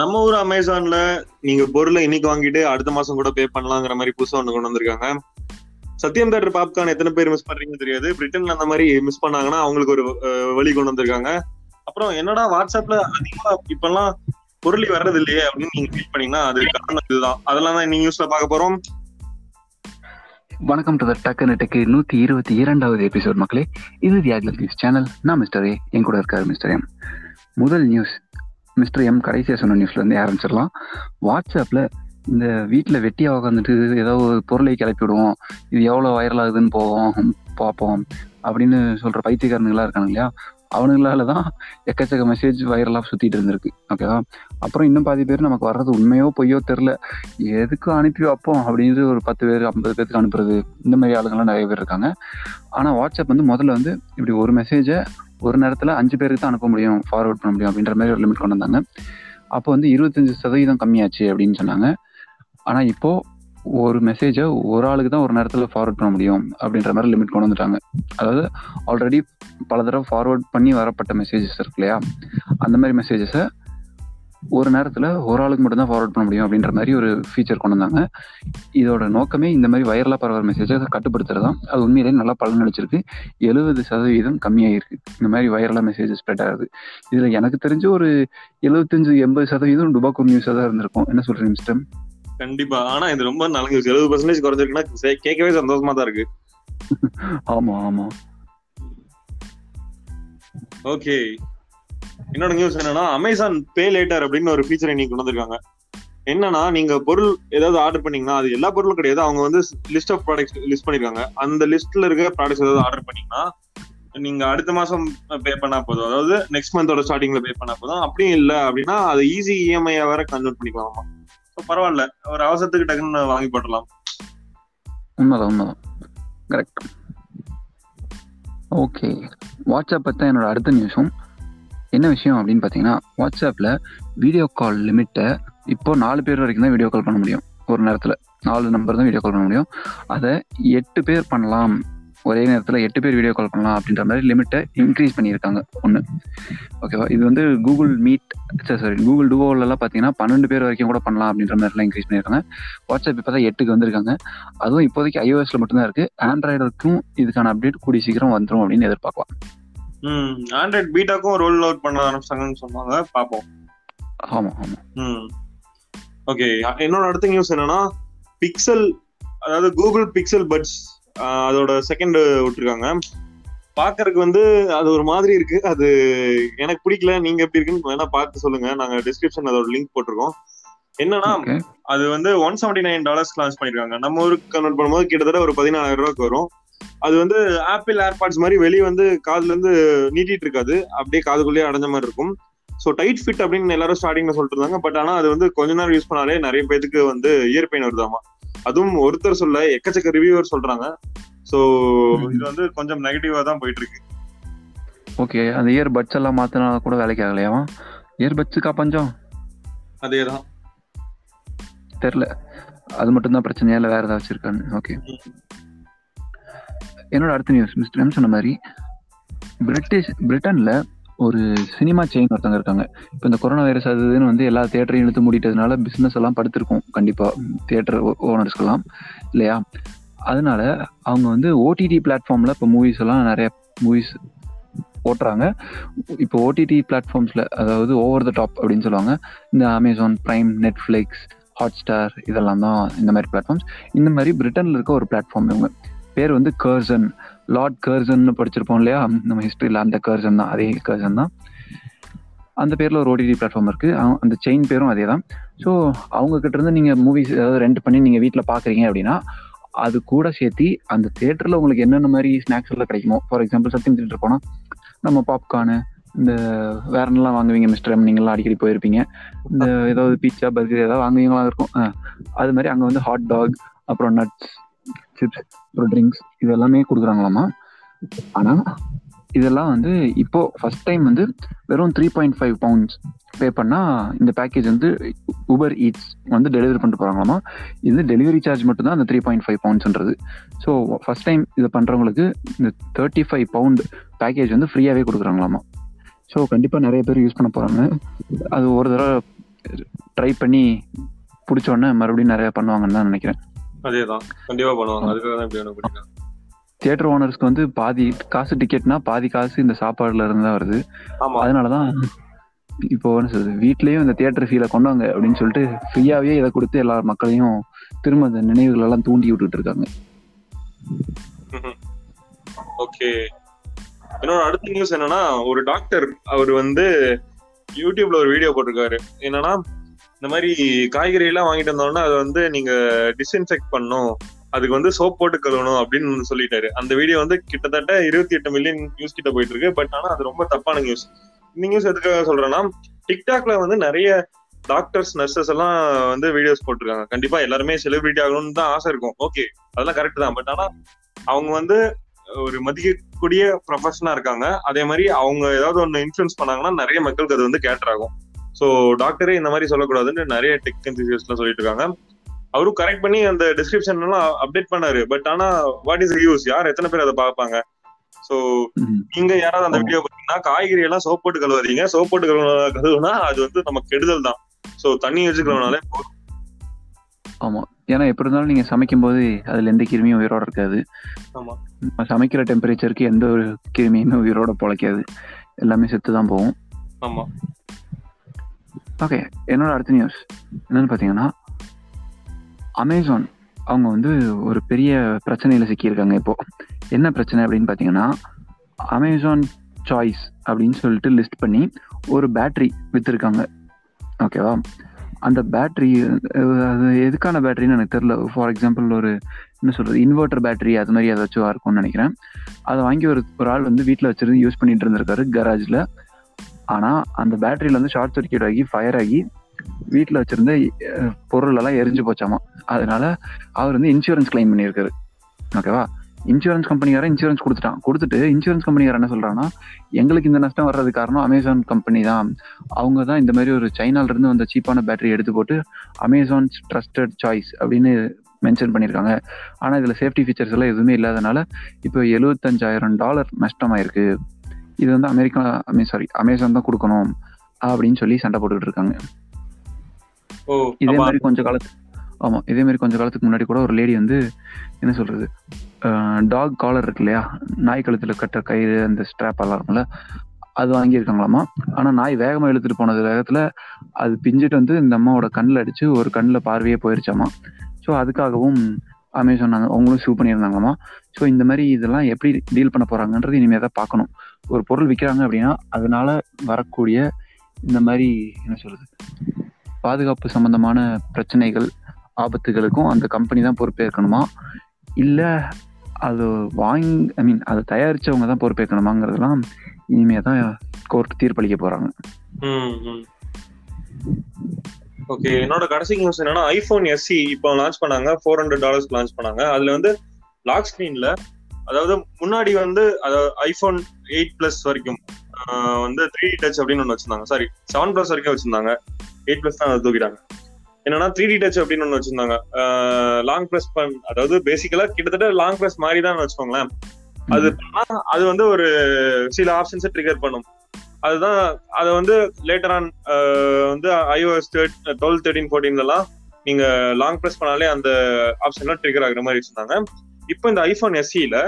நம்ம ஊர் அமேசான்ல நீங்க பொருளை இன்னைக்கு வாங்கிட்டு அடுத்த மாசம் கூட பே பண்ணலாங்கிற மாதிரி புதுசா ஒண்ணு கொண்டு வந்திருக்காங்க. சத்யம் தேட்டர் பாப்கார்ன் எத்தனை பேர் மிஸ் பண்றீங்கன்னு தெரியாது. பிரிட்டன்ல அந்த மாதிரி மிஸ் பண்ணாங்கன்னா அவங்களுக்கு ஒரு வழி கொண்டு வந்திருக்காங்க. அப்புறம் என்னடா வாட்ஸ்அப்ல அதிகமா இப்பெல்லாம் பொருளி வர்றது இல்லையே அப்படின்னு நீங்க ஃபீல் பண்ணீங்கன்னா அது காரணம் இதுதான். அதெல்லாம் தான் நீங்க நியூஸ்ல பார்க்க போறோம். வணக்கம் டு த டக்குன்னு டெக்கு நூத்தி இருபத்தி இரண்டாவது எபிசோட் மக்களே. இது தியாகில் நியூஸ் சேனல் நான் மிஸ்டர் ஏ என் கூட இருக்காரு மிஸ்டர் எம் முதல் நியூஸ் மிஸ்டர் எம் கடைசியா சொன்ன நியூஸ்லேருந்து ஆரம்பிச்சிடலாம். வாட்ஸ்அப்பில் இந்த வீட்டில் வெட்டியாக உட்காந்துட்டு ஏதோ ஒரு பொருளை கிளப்பி விடுவோம். இது எவ்வளோ வைரல் ஆகுதுன்னு போவோம் பார்ப்போம் அப்படின்னு சொல்கிற பைத்தியக்காரனுங்களா இருக்காங்க இல்லையா? அவனுங்களால தான் எக்கச்சக்க மெசேஜ் வைரலாக சுற்றிட்டு இருந்திருக்கு. ஓகேவா அப்புறம் இன்னும் பாதி பேர் நமக்கு வர்றது உண்மையோ பொய்யோ தெரில எதுக்கு அனுப்பி வைப்போம் அப்படின்னு ஒரு பத்து பேர் ஐம்பது பேருக்கு அனுப்புறது இந்த மாதிரி ஆளுங்கள்லாம் நிறைய பேர் இருக்காங்க. ஆனால் வாட்ஸ்அப் வந்து முதல்ல வந்து இப்படி ஒரு மெசேஜை ஒரு நேரத்தில் அஞ்சு பேருக்கு தான் அனுப்ப முடியும் ஃபார்வர்ட் பண்ண முடியும் அப்படின்ற மாதிரி ஒரு லிமிட் கொண்டு வந்தாங்க. அப்போ வந்து இருபத்தஞ்சு சதவீதம் கம்மியாச்சு அப்படின்னு சொன்னாங்க. ஆனால் இப்போ ஒரு மெசேஜை ஒரு ஆளுக்கு தான் ஒரு நேரத்தில் ஃபார்வர்ட் பண்ண முடியும் அப்படின்ற மாதிரி லிமிட் கொண்டு வந்துட்டாங்க. அதாவது ஆல்ரெடி பல தடவை ஃபார்வர்ட் பண்ணி வரப்பட்ட மெசேஜஸ் இருக்கு இல்லையா? அந்த மாதிரி மெசேஜஸை ஒரு நேரத்தில் ஒரு ஆளுக்கு மட்டும் தான் ஃபார்வர்ட் பண்ண முடியும் அப்படின்ற மாதிரி ஒரு ஃபீச்சர் கொண்டு வந்தாங்க. இதோட நோக்கமே இந்த மாதிரி வைரலாக பரவற மெசேஜை கட்டுப்படுத்துறது தான் அது உண்மையிலேயே நல்லா பலன் அளிச்சிருக்கு. எழுபது சதவீதம் கம்மியாயிருக்கு. இந்த மாதிரி வைரலாக மெசேஜ் ஸ்ப்ரெட் ஆகுது. இதில் எனக்கு தெரிஞ்சு ஒரு எழுபத்தஞ்சு எண்பது சதவீதம் டுபாக்கூர் நியூஸாக தான் இருந்திருக்கும். என்ன சொல்றீங்க மிஸ்டர் கண்டிப்பா. ஆனா இது ரொம்ப நல்ல நியூஸ் எழுபது பர்சன்டேஜ் குறைஞ்சிருக்குன்னா கேட்கவே சந்தோஷமா தான் இருக்கு. ஆமாம் ஆமாம் ஓகே என்னோட நியூஸ் என்னன்னா அமேசான் பே லேட்டர் அப்படின்னு ஒரு ஃபீச்சர் இன்னைக்கு கொண்டு வந்திருக்காங்க. என்னன்னா நீங்க பொருள் ஏதாவது ஆர்டர் பண்ணீங்கன்னா அது எல்லா பொருளும் கிடையாது. அவங்க வந்து லிஸ்ட் ஆஃப் ப்ராடக்ட்ஸ் லிஸ்ட் பண்ணிருக்காங்க. அந்த லிஸ்ட்ல இருக்க ப்ராடக்ட்ஸ் ஏதாவது ஆர்டர் பண்ணீங்கன்னா நீங்க அடுத்த மாசம் பே பண்ணா போதும். அதாவது நெக்ஸ்ட் மந்தோட ஸ்டார்டிங்ல பே பண்ணா போதும். அப்படியும் இல்ல அப்படின்னா அது ஈஸி இஎம்ஐ வேற கன்வெர்ட் பண்ணிக்கலாமா ஸோ பரவாயில்ல. ஒரு அவசரத்துக்கு டக்குன்னு வாங்கி போடலாம் உண்மைதான் உண்மைதான். கரெக்ட் ஓகே வாட்ஸ்அப் பற்றி என்னோட அடுத்த நியூஸும் என்ன விஷயம் அப்படின்னு பார்த்தீங்கன்னா வாட்ஸ்அப்பில் வீடியோ கால் லிமிட்டை இப்போ நாலு பேர் வரைக்கும் தான் வீடியோ கால் பண்ண முடியும். ஒரு நேரத்தில் நாலு நம்பர் தான் வீடியோ கால் பண்ண முடியும். அதை எட்டு பேர் பண்ணலாம். ஒரே நேரத்தில் எட்டு பேர் வீடியோ கால் பண்ணலாம் அப்படின்ற மாதிரி லிமிட்டை இன்க்ரீஸ் பண்ணியிருக்காங்க. ஒன்று ஓகேவா இது வந்து கூகுள் மீட் சாரி கூகுள் டூவோலலாம் பார்த்தீங்கன்னா பன்னெண்டு பேர் வரைக்கும் கூட பண்ணலாம் அப்படின்ற மாதிரிலாம் இன்க்ரீஸ் பண்ணியிருக்காங்க. வாட்ஸ்அப் இப்போ தான் எட்டுக்கு வந்திருக்காங்க. அதுவும் இப்போதைக்கு ஐஓஎஸில் மட்டும்தான் இருக்குது ஆண்ட்ராய்டுக்கும் இதுக்கான அப்டேட் கூடி சீக்கிரம் வந்துடும் அப்படின்னு எதிர்பார்க்கலாம். ம் ஆண்ட்ராய்ட் பீட்டாக்கும் ரோல் அவுட் பண்ண ஆரம்பிச்சாங்கன்னு சொன்னாங்க. பார்ப்போம் ஆமா ஆமா. ம். ஓகே என்னோட அடுத்த நியூஸ் என்னன்னா பிக்சல் அதாவது கூகுள் பிக்சல் பட்ஸ் அதோட செகண்ட் விட்டுருக்காங்க. பாக்குறதுக்கு வந்து அது ஒரு மாதிரி இருக்கு. அது எனக்கு பிடிக்கல. நீங்க எப்படி இருக்குன்னு வேணா பார்த்து சொல்லுங்க. நாங்க டிஸ்கிரிப்ஷன் அதோட லிங்க் போட்டிருக்கோம். என்னன்னா அது வந்து one seventy nine dollars launch பண்ணிருக்காங்க. நம்ம ஊருக்கு கன்வெர்ட் பண்ணும்போது கிட்டத்தட்ட ஒரு பதினாலாயிரம் ரூபாய்க்கு வரும். அது வந்து ஆப்பிள் ஏர்பாட்ஸ் மாதிரி வெளியே வந்து காதுல இருந்து நீட்டிட்டு இருக்காது. அப்படியே காதுக்குள்ளேயே அடைஞ்ச மாதிரி இருக்கும். ஸோ டைட் ஃபிட் அப்படின்னு எல்லாரும் ஸ்டார்டிங்ல சொல்லிட்டு இருந்தாங்க பட் ஆனா அது வந்து கொஞ்ச நேரம் யூஸ் பண்ணாலே நிறைய பேத்துக்கு வந்து இயர் பெயின் வருதாமா? அதுவும் ஒருத்தர் சொல்ல எக்கச்சக்க ரிவ்யூவர் சொல்றாங்க. ஸோ இது வந்து கொஞ்சம் நெகட்டிவா தான் போயிட்டு இருக்கு. ஓகே அந்த இயர் பட்ஸ் எல்லாம் மாத்தினா கூட வேலைக்கு ஆகலையாவா இயர் பட்ஸுக்கா பஞ்சம்? அதேதான். தெரில அது மட்டும்தான் பிரச்சனையா? இல்லை வேற ஏதாச்சும் இருக்கான்னு ஓகே என்னோட அடுத்த நியூஸ் மிஸ்டர் எம் சொன்ன மாதிரி பிரிட்டிஷ் பிரிட்டனில் ஒரு சினிமா செயின் ஒருத்தவங்க இருக்காங்க. இப்போ இந்த கொரோனா வைரஸ் அதுன்னு வந்து எல்லா தேட்டரையும் இழுத்து மூடிட்டதுனால பிஸ்னஸ் எல்லாம் படுத்திருக்கும். கண்டிப்பாக தேட்டர் ஓனர்ஸ்க்கெல்லாம் இல்லையா? அதனால அவங்க வந்து ஓடிடி பிளாட்ஃபார்மில் இப்போ மூவிஸ் எல்லாம் நிறைய மூவிஸ் ஓட்டுறாங்க. இப்போ ஓடிடி பிளாட்ஃபார்ம்ஸில் அதாவது ஓவர் த டாப் அப்படின்னு சொல்லுவாங்க. இந்த Amazon prime Netflix Hotstar இதெல்லாம் தான் இந்த மாதிரி பிளாட்ஃபார்ம்ஸ் இந்த மாதிரி பிரிட்டனில் இருக்க ஒரு பிளாட்ஃபார்ம் இவங்க. பேர் வந்து கர்சன் லார்ட் கர்சன் படிச்சிருப்போம் இல்லையா? நம்ம ஹிஸ்டரியில் அந்த கர்சன் தான் அதே கர்சன் தான். அந்த பேரில் ஒரு ஓடிடி பிளாட்ஃபார்ம் இருக்குது அந்த செயின் பேரும் அதே தான். ஸோ அவங்கக்கிட்ட இருந்து நீங்கள் மூவிஸ் ஏதாவது ரெண்ட் பண்ணி நீங்கள் வீட்டில் பார்க்குறீங்க அப்படின்னா அது கூட சேர்த்து அந்த தேட்டரில் உங்களுக்கு என்னென்ன மாதிரி ஸ்நாக்ஸ் எல்லாம் கிடைக்குமோ ஃபார் எக்ஸாம்பிள் சத்தியம் தேட்டர் போனால் நம்ம பாப்கார்னு இந்த வேற என்னலாம் வாங்குவீங்க மிஸ்டர் எம் நீங்களாம் அடிக்கடி போயிருப்பீங்க. இந்த ஏதாவது பீட்சா பர்கர் ஏதாவது வாங்குவீங்களா இருக்கும். அது மாதிரி அங்கே வந்து ஹாட் டாக் அப்புறம் நட்ஸ் சிப்ஸ் அப்புறம் ட்ரிங்க்ஸ் இது எல்லாமே கொடுக்குறாங்களாமா? ஆனால் இதெல்லாம் வந்து இப்போ ஃபர்ஸ்ட் டைம் வந்து வெறும் three point five pounds pay பண்ணால் இந்த பேக்கேஜ் வந்து உபர் ஈட்ஸ் வந்து டெலிவரி பண்ணிட்டு போகிறாங்களாமா இது டெலிவரி சார்ஜ் மட்டும் தான் அந்த த்ரீ பாயிண்ட் ஃபைவ் பவுண்ட்ஸ்ன்றது ஸோ ஃபர்ஸ்ட் டைம் இதை பண்ணுறவங்களுக்கு இந்த தேர்ட்டி ஃபைவ் பவுண்ட் பேக்கேஜ் வந்து ஃப்ரீயாகவே கொடுக்குறாங்களாமா? ஸோ கண்டிப்பாக நிறைய பேர் யூஸ் பண்ண போகிறாங்க அது ஒரு தடவை ட்ரை பண்ணி பிடிச்சோன்னே மறுபடியும் நிறையா பண்ணுவாங்கன்னு தான் நினைக்கிறேன். அதேதான். கண்டிப்பா பண்ணுவாங்க. அதுக்காக தான் இப்படி ஒண்ணு பண்ணிருக்காங்க தியேட்டர் ஓனர்ஸ்க்கு வந்து பாதி காசு டிக்கெட்னா பாதி காசு இந்த சாப்பாடுல இருந்து தான் வருது. அதனாலதான் இப்போ என்ன சொல்றது? வீட்லயும் இந்த தியேட்டர் ஃபீலை கொண்டாங்க அப்படின்னு சொல்லிட்டு ஃப்ரீயாவே இதை கொடுத்து எல்லா மக்களையும் திரும்ப அந்த நினைவுகள் எல்லாம் தூண்டி விட்டுட்டு இருக்காங்க. ஓகே. என்னோட அடுத்த நியூஸ் என்னன்னா ஒரு டாக்டர் அவர் வந்து யூடியூப்ல ஒரு வீடியோ போட்டிருக்காரு. என்னன்னா இந்த மாதிரி காய்கறி எல்லாம் வாங்கிட்டு வந்தோம்னா அதை வந்து நீங்க டிஸ்இன்ஃபெக்ட் பண்ணும் அதுக்கு வந்து சோப் போட்டு கழுவணும் அப்படின்னு சொல்லிட்டாரு. அந்த வீடியோ வந்து கிட்டத்தட்ட இருபத்தி எட்டு மில்லியன் நியூஸ் கிட்ட போயிட்டு இருக்கு. பட் ஆனா அது ரொம்ப தப்பான நியூஸ் இந்த நியூஸ் எதுக்காக சொல்றேன்னா டிக்டாக்ல வந்து நிறைய டாக்டர்ஸ் நர்சஸ் எல்லாம் வந்து வீடியோஸ் போட்டிருக்காங்க. கண்டிப்பா எல்லாருமே செலிபிரிட்டி ஆகணும்னு தான் ஆசை இருக்கும். ஓகே அதெல்லாம் கரெக்ட் தான். பட் ஆனா அவங்க வந்து ஒரு மதிக்கக்கூடிய ப்ரொஃபஷனா இருக்காங்க. அதே மாதிரி அவங்க ஏதாவது ஒன்று இன்ஃபுளுன்ஸ் பண்ணாங்கன்னா நிறைய மக்களுக்கு அது வந்து கேட்டர் ஆகும். ஸோ டாக்டரே இந்த மாதிரி சொல்லக்கூடாதுன்னு நிறைய டெக் எல்லாம் சொல்லிட்டு இருக்காங்க அவரும் கரெக்ட் பண்ணி அந்த டிஸ்கிரிப்ஷன் எல்லாம் அப்டேட் பண்ணாரு. பட் ஆனா வாட் இஸ் யூஸ் யார் எத்தனை பேர் அதை பார்ப்பாங்க? ஸோ. நீங்க யாராவது அந்த வீடியோ பார்த்தீங்கன்னா காய்கறி எல்லாம் சோப் போட்டு கழுவாதீங்க. சோப் போட்டு கழுவ கழுவுனா அது வந்து நம்ம கெடுதல் தான். ஸோ தண்ணி வச்சு கழுவினாலே போதும். ஆமா. ஏன்னா எப்படி இருந்தாலும் நீங்க சமைக்கும் போது அதுல எந்த கிருமியும் உயிரோட இருக்காது. ஆமா. நம்ம சமைக்கிற டெம்பரேச்சருக்கு எந்த ஒரு கிருமியுமே உயிரோட பொழைக்காது. எல்லாமே செத்து தான் போகும். ஆமா. ஓகே என்னோட அடுத்த நியூஸ் என்னன்னு பார்த்தீங்கன்னா அமேசான் அவங்க வந்து ஒரு பெரிய பிரச்சனையில் சிக்கியிருக்காங்க இப்போ. என்ன பிரச்சனை அப்படின்னு பார்த்தீங்கன்னா அமேசான் சாய்ஸ் அப்படின்னு சொல்லிட்டு லிஸ்ட் பண்ணி ஒரு பேட்ரி விற்றுருக்காங்க ஓகேவா அந்த பேட்ரி அது எதுக்கான பேட்டரின்னு எனக்கு தெரியல. ஃபார் எக்ஸாம்பிள் ஒரு என்ன சொல்கிறது இன்வெர்டர் பேட்டரி அது மாதிரி ஏதாச்சும் இருக்கும்னு நினைக்கிறேன். அதை வாங்கி ஒரு ஒரு ஆள் வந்து வீட்டில் வச்சுருந்து யூஸ் பண்ணிட்டு இருந்திருக்காரு கராஜில் ஆனால் அந்த பேட்டரியில வந்து ஷார்ட் சர்க்கியூட் ஆகி ஃபயர் ஆகி வீட்டில் வச்சிருந்த பொருளெல்லாம் எரிஞ்சு போச்சாமா? அதனால அவர் வந்து இன்சூரன்ஸ் கிளைம் பண்ணியிருக்காரு. ஓகேவா இன்சூரன்ஸ் கம்பெனிக்கார இன்சூரன்ஸ் கொடுத்துட்டான். கொடுத்துட்டு இன்சூரன்ஸ் கம்பெனிக்கார என்ன சொல்கிறான்னா எங்களுக்கு இந்த நஷ்டம் வர்றது காரணம் அமேசான் கம்பெனி தான். அவங்க தான் இந்த மாதிரி ஒரு சைனாலிருந்து வந்த சீப்பான பேட்டரி எடுத்து போட்டு அமேசான் ட்ரஸ்டட் சாய்ஸ் அப்படின்னு மென்ஷன் பண்ணியிருக்காங்க. ஆனால் இதில் சேஃப்டி ஃபீச்சர்ஸ் எல்லாம் எதுவுமே இல்லாதனால இப்போ எழுபத்தஞ்சாயிரம் டாலர் நஷ்டமாயிருக்கு. இது வந்து அமெரிக்கா சாரி அமேசான் தான் கொடுக்கணும் அப்படின்னு சொல்லி சண்டை போட்டுக்கிட்டு இருக்காங்க. இதே மாதிரி கொஞ்ச காலத்து ஆமா இதே மாதிரி கொஞ்ச காலத்துக்கு முன்னாடி கூட ஒரு லேடி வந்து என்ன சொல்றது டாக் காலர் இருக்கு இல்லையா நாய் கழுத்துல கட்டுற கயிறு அந்த ஸ்ட்ராப் எல்லாம் இருக்கும்ல அது வாங்கியிருக்காங்களாமா? ஆனா நாய் வேகமா இழுத்துட்டு போனது வேகத்துல அது பிஞ்சிட்டு வந்து இந்த அம்மாவோட கண்ணில் அடிச்சு ஒரு கண்ணில் பார்வையே போயிருச்சாமா? ஸோ அதுக்காகவும் அமேசான் சொன்னாங்க அவங்களும் ஷூ பண்ணியிருந்தாங்களாமா? ஸோ இந்த மாதிரி இதெல்லாம் எப்படி டீல் பண்ண போறாங்கன்றது இனிமேல் தான் பார்க்கணும். ஒரு பொருள் விற்கிறாங்க அப்படின்னா அதனால வரக்கூடிய இந்த மாதிரி என்ன சொல்றது பாதுகாப்பு சம்பந்தமான பிரச்சனைகள் ஆபத்துகளுக்கும் அந்த கம்பெனி தான் பொறுப்பேற்கணுமா? இல்லை அது வாங்கி ஐ மீன் அதை தயாரிச்சவங்க தான் பொறுப்பேற்கணுமாங்கிறதெல்லாம் இனிமே தான் கோர்ட் தீர்ப்பளிக்க போறாங்க. ஓகே என்னோட கடைசி நியூஸ் என்னன்னா ஐபோன் எஸ்சி இப்போ லான்ச் பண்ணாங்க. ஃபோர் ஹண்ட்ரட் டாலர்ஸ் லான்ச் பண்ணாங்க. அதுல வந்து லாக் ஸ்கிரீன்ல அதாவது முன்னாடி வந்து ஐபோன் எயிட் பிளஸ் வரைக்கும் ஆஹ் வந்து த்ரீ டச் அப்படின்னு ஒன்று வச்சிருந்தாங்க. சாரி செவன் பிளஸ் வரைக்கும் வச்சிருந்தாங்க. எயிட் பிளஸ் தான் அதை தூக்கிட்டாங்க. என்னன்னா த்ரீ டி டச் அப்படின்னு ஒன்று வச்சிருந்தாங்க. லாங் ப்ரெஸ் பண் அதாவது பேசிக்கலா கிட்டத்தட்ட லாங் ப்ரெஸ் மாதிரி தான் வச்சுக்கோங்களேன். அது அது வந்து ஒரு சில ஆப்ஷன்ஸை ட்ரிகர் பண்ணும். அதுதான் அதை வந்து லேட்டர் ஆன் வந்து ஐஓஎஸ் டுவெல் தேர்ட்டின் ஃபோர்டீன்லாம் நீங்க லாங் ப்ரெஸ் பண்ணாலே அந்த ஆப்ஷன்லாம் ட்ரிகர் ஆகுற மாதிரி வச்சிருந்தாங்க. இப்போ இந்த ஐஃபோன் எஸ்சியில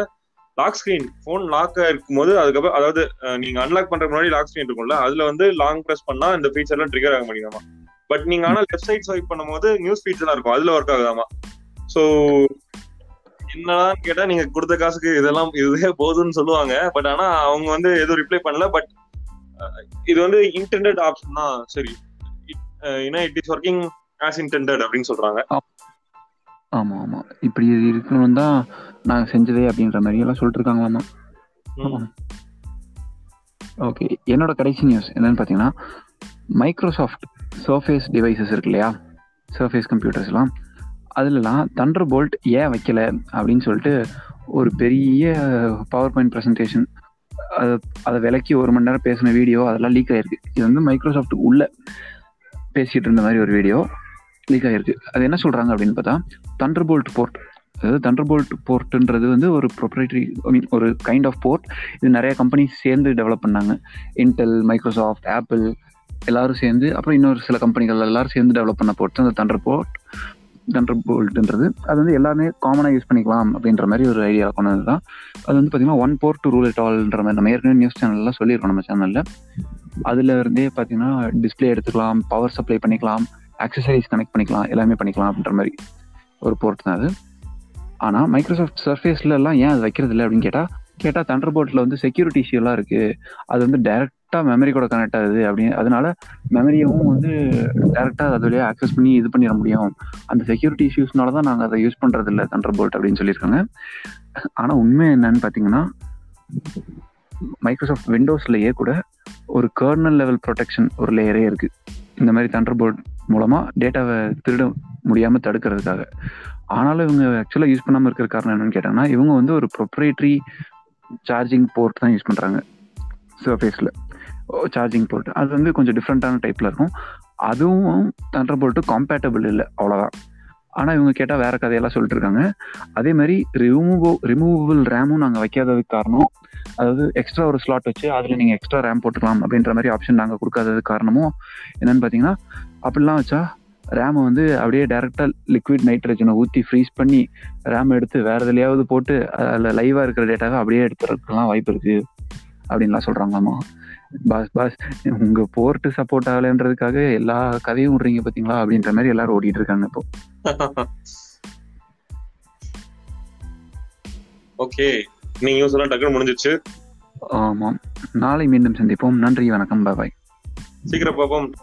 லாக் ஸ்கிரீன் ஃபோன் லாக் இருக்கும்போது அதுக்கப்புறம் அதாவது நீங்க அன்லாக் பண்ற முன்னாடி லாக் ஸ்கிரீன் இருக்கும்ல அதுல வந்து லாங் ப்ரெஸ் பண்ணா இந்த ஃபீச்சர்லாம் ட்ரிகர் ஆக மாட்டேங்குதாமா. பட் நீங்க ஆனா லெஃப்ட் சைட் ஸ்வைப் பண்ணும்போது நியூஸ் ஃபீச்சர்லாம் இருக்கும் அதுல ஒர்க் ஆகுதாமா. ஸோ என்னதான் கேட்டா நீங்க கொடுத்த காசுக்கு இதெல்லாம் இதுவே போதும்னு சொல்லுவாங்க. பட் ஆனா அவங்க வந்து எதுவும் ரிப்ளை பண்ணல. பட் இது வந்து இன்டெண்டட் ஆப்ஷன் தான். சரி. ஏன்னா it is working as intended அப்படின்னு சொல்றாங்க. ஆமா ஆமா. இப்படி இருக்கணும் தான் நாங்க செஞ்சதே அப்படின்ற மாதிரி எல்லாம் சொல்லிட்டு இருக்காங்களாமா. ஓகே என்னோட கடைசி நியூஸ் என்னன்னு பார்த்தீங்கன்னா மைக்ரோசாஃப்ட் சர்ஃபேஸ் டிவைசஸ் இருக்கு இல்லையா? சர்ஃபேஸ் கம்ப்யூட்டர்ஸ்லாம் அதுலலாம் தண்டர் போல்ட் ஏன் வைக்கல? அப்படின்னு சொல்லிட்டு ஒரு பெரிய பவர் பாயிண்ட் ப்ரெசன்டேஷன் அதை அதை விலக்கி ஒரு மணி நேரம் பேசின வீடியோ அதெல்லாம் லீக் ஆயிருக்கு. இது வந்து மைக்ரோசாஃப்ட் உள்ள பேசிட்டு இருந்த மாதிரி ஒரு வீடியோ லீக் ஆயிருக்கு. அது என்ன சொல்றாங்க அப்படின்னு பார்த்தா தண்டர் போல்ட் போர்ட் அதாவது தண்டர் போல்ட் போர்ட்ன்றது வந்து ஒரு ப்ரொப்ரேட்டரி ஐ மீன் ஒரு கைண்ட் ஆஃப் போர்ட் இது நிறைய கம்பெனி சேர்ந்து டெவலப் பண்ணாங்க. இன்டெல் மைக்ரோசாஃப்ட் ஆப்பிள் எல்லாரும் சேர்ந்து அப்புறம் இன்னொரு சில கம்பெனிகள் எல்லாரும் சேர்ந்து டெவலப் பண்ண போர்ட் அந்த தண்டர் போர்ட் தண்டர் போல்ட்ன்றது அது வந்து எல்லாருமே காமனாக யூஸ் பண்ணிக்கலாம் அப்படின்ற மாதிரி ஒரு ஐடியா கொண்டது தான். அது வந்து பார்த்தீங்கன்னா one for to rule it ஆல்ன்ற மாதிரி நம்ம ஏற்கனவே நியூஸ் சேனல்லாம் சொல்லியிருக்கோம் நம்ம சேனலில் அதில் இருந்தே பார்த்தீங்கன்னா டிஸ்பிளே எடுத்துக்கலாம் பவர் சப்ளை பண்ணிக்கலாம் அக்சசரிஸ் கனெக்ட் பண்ணிக்கலாம் எல்லாமே பண்ணிக்கலாம் அப்படின்ற மாதிரி ஒரு போர்ட் தான் அது. ஆனால் மைக்ரோசாஃப்ட் சர்ஃபேஸ்ல எல்லாம் ஏன் அது வைக்கிறது இல்லை அப்படின்னு கேட்டால் கேட்டால் தண்டர் போர்ட்டில் வந்து செக்யூரிட்டி இஷ்யூலாம் இருக்குது அது வந்து டைரெக்டாக மெமரி கூட கனெக்ட் ஆகுது அப்படின்னு அதனால மெமரியவும் வந்து டேரெக்டாக அது வழியாக ஆக்சஸ் பண்ணி இது பண்ணிட முடியும். அந்த செக்யூரிட்டி இஷ்யூஸ்னால தான் நாங்கள் அதை யூஸ் பண்ணுறது இல்லை தண்டர் போல்ட் அப்படின்னு சொல்லியிருக்காங்க. ஆனால் உண்மை என்னன்னு பார்த்தீங்கன்னா மைக்ரோசாஃப்ட் விண்டோஸ்லயே கூட ஒரு கர்னல் லெவல் ப்ரொடெக்ஷன் ஒரு லேயரே இருக்கு. இந்த மாதிரி தண்டர் போல்ட் மூலமா டேட்டாவை திருட முடியாமல் தடுக்கிறதுக்காக. ஆனாலும் இவங்க ஆக்சுவலாக யூஸ் பண்ணாமல் இருக்கிற காரணம் என்னன்னு கேட்டாங்கன்னா இவங்க வந்து ஒரு ப்ரொப்ரேட்ரி சார்ஜிங் போர்ட் தான் யூஸ் பண்ணுறாங்க சர்ஃபேஸில் சார்ஜிங் போர்ட் அது வந்து கொஞ்சம் டிஃப்ரெண்ட்டான டைப்பில் இருக்கும். அதுவும் தண்டர் போல்ட்டு காம்பேட்டபிள் இல்லை அவ்வளோதான் ஆனால் இவங்க கேட்டால் வேற கதையெல்லாம் சொல்லிட்டு இருக்காங்க அதே மாதிரி ரிமூவோ ரிமூவபிள் ரேமும் நாங்கள் வைக்காததுக்கு காரணம் அதாவது எக்ஸ்ட்ரா ஒரு ஸ்லாட் வச்சு அதில் நீங்கள் எக்ஸ்ட்ரா ரேம் போட்டுக்கலாம் அப்படின்ற மாதிரி ஆப்ஷன் நாங்கள் கொடுக்காதது காரணமும் என்னன்னு பார்த்தீங்கன்னா அப்படிலாம் வச்சா ரேமை வந்து அப்படியே டேரெக்டாக லிக்விட் நைட்ரஜனை ஊற்றி ஃப்ரீஸ் பண்ணி ரேம் எடுத்து வேறு எதுலையாவது போட்டு அதில் லைவாக இருக்கிற டேட்டாவை அப்படியே எடுத்துறதுக்கெல்லாம் வாய்ப்பு இருக்குது அப்படின்லாம் சொல்கிறாங்களாமா பாஸ் பாஸ் உங்க போர்ட்டு சப்போர்ட் ஆகலைன்றதுக்காக எல்லா கதையும் விடுறீங்க பார்த்தீங்களா அப்படின்ற மாதிரி எல்லாரும் ஓடிட்டு இருக்காங்க இப்போ. ஓகே நீங்க எல்லாம் டக்குனு முடிஞ்சிச்சு ஆமாம். நாளை மீண்டும் சந்திப்போம். நன்றி வணக்கம் பாய் சீக்கிரம் பார்ப்போம்.